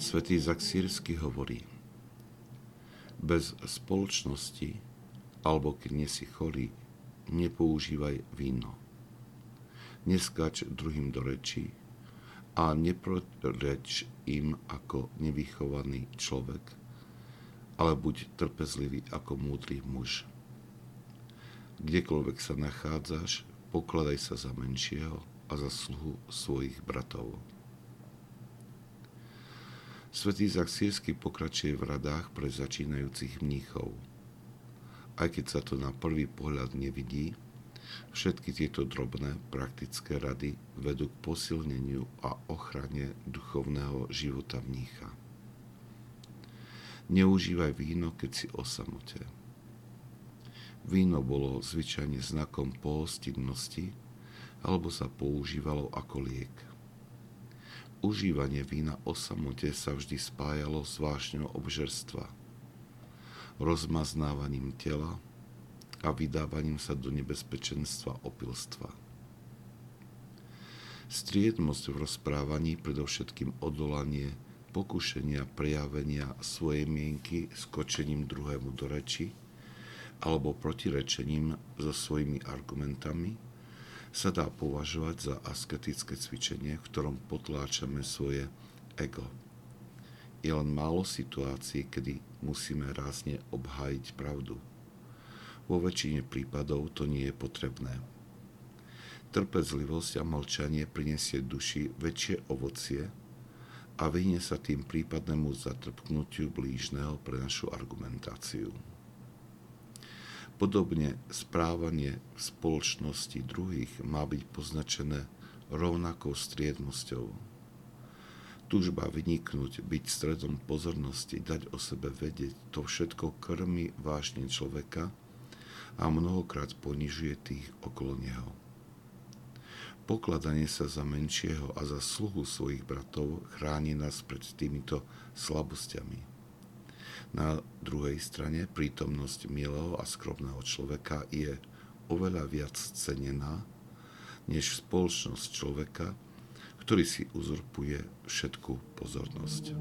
Svetý Zaksírsky hovorí, bez spoločnosti, alebo keď nie si chorý, nepoužívaj víno. Neskač druhým do reči a neproreč im ako nevychovaný človek, ale buď trpezlivý ako múdry muž. Kdekoľvek sa nachádzaš, pokladaj sa za menšieho a za sluhu svojich bratov. Svetý Zaksírsky pokračuje v radách pre začínajúcich mníchov. Aj keď sa to na prvý pohľad nevidí, všetky tieto drobné praktické rady vedú k posilneniu a ochrane duchovného života mnícha. Neužívaj víno, keď si o samote. Víno bolo zvyčajne znakom pohostinnosti alebo sa používalo ako liek. Užívanie vína o samote sa vždy spájalo s vášňou obžerstva, rozmaznávaním tela a vydávaním sa do nebezpečenstva opilstva. Striednosť v rozprávaní, predovšetkým odolanie pokušenia prejavenia svojej mienky skočením druhému do reči alebo protirečením so svojimi argumentami, sa dá považovať za asketické cvičenie, v ktorom potláčame svoje ego. Je len málo situácií, kedy musíme rázne obhájiť pravdu. Vo väčšine prípadov to nie je potrebné. Trpezlivosť a mlčanie prinesie duši väčšie ovocie, a vyhne sa tým prípadnému zatrpknutiu blížneho pre našu argumentáciu. Podobne správanie v spoločnosti druhých má byť poznačené rovnakou striednosťou. Tužba vyniknúť, byť stredom pozornosti, dať o sebe vedieť, to všetko krmi vážne človeka a mnohokrát ponižuje tých okolo neho. Pokladanie sa za menšieho a za sluhu svojich bratov chráni nás pred týmito slabosťami. Na druhej strane prítomnosť milého a skromného človeka je oveľa viac cenená než spoločnosť človeka, ktorý si uzurpuje všetku pozornosť.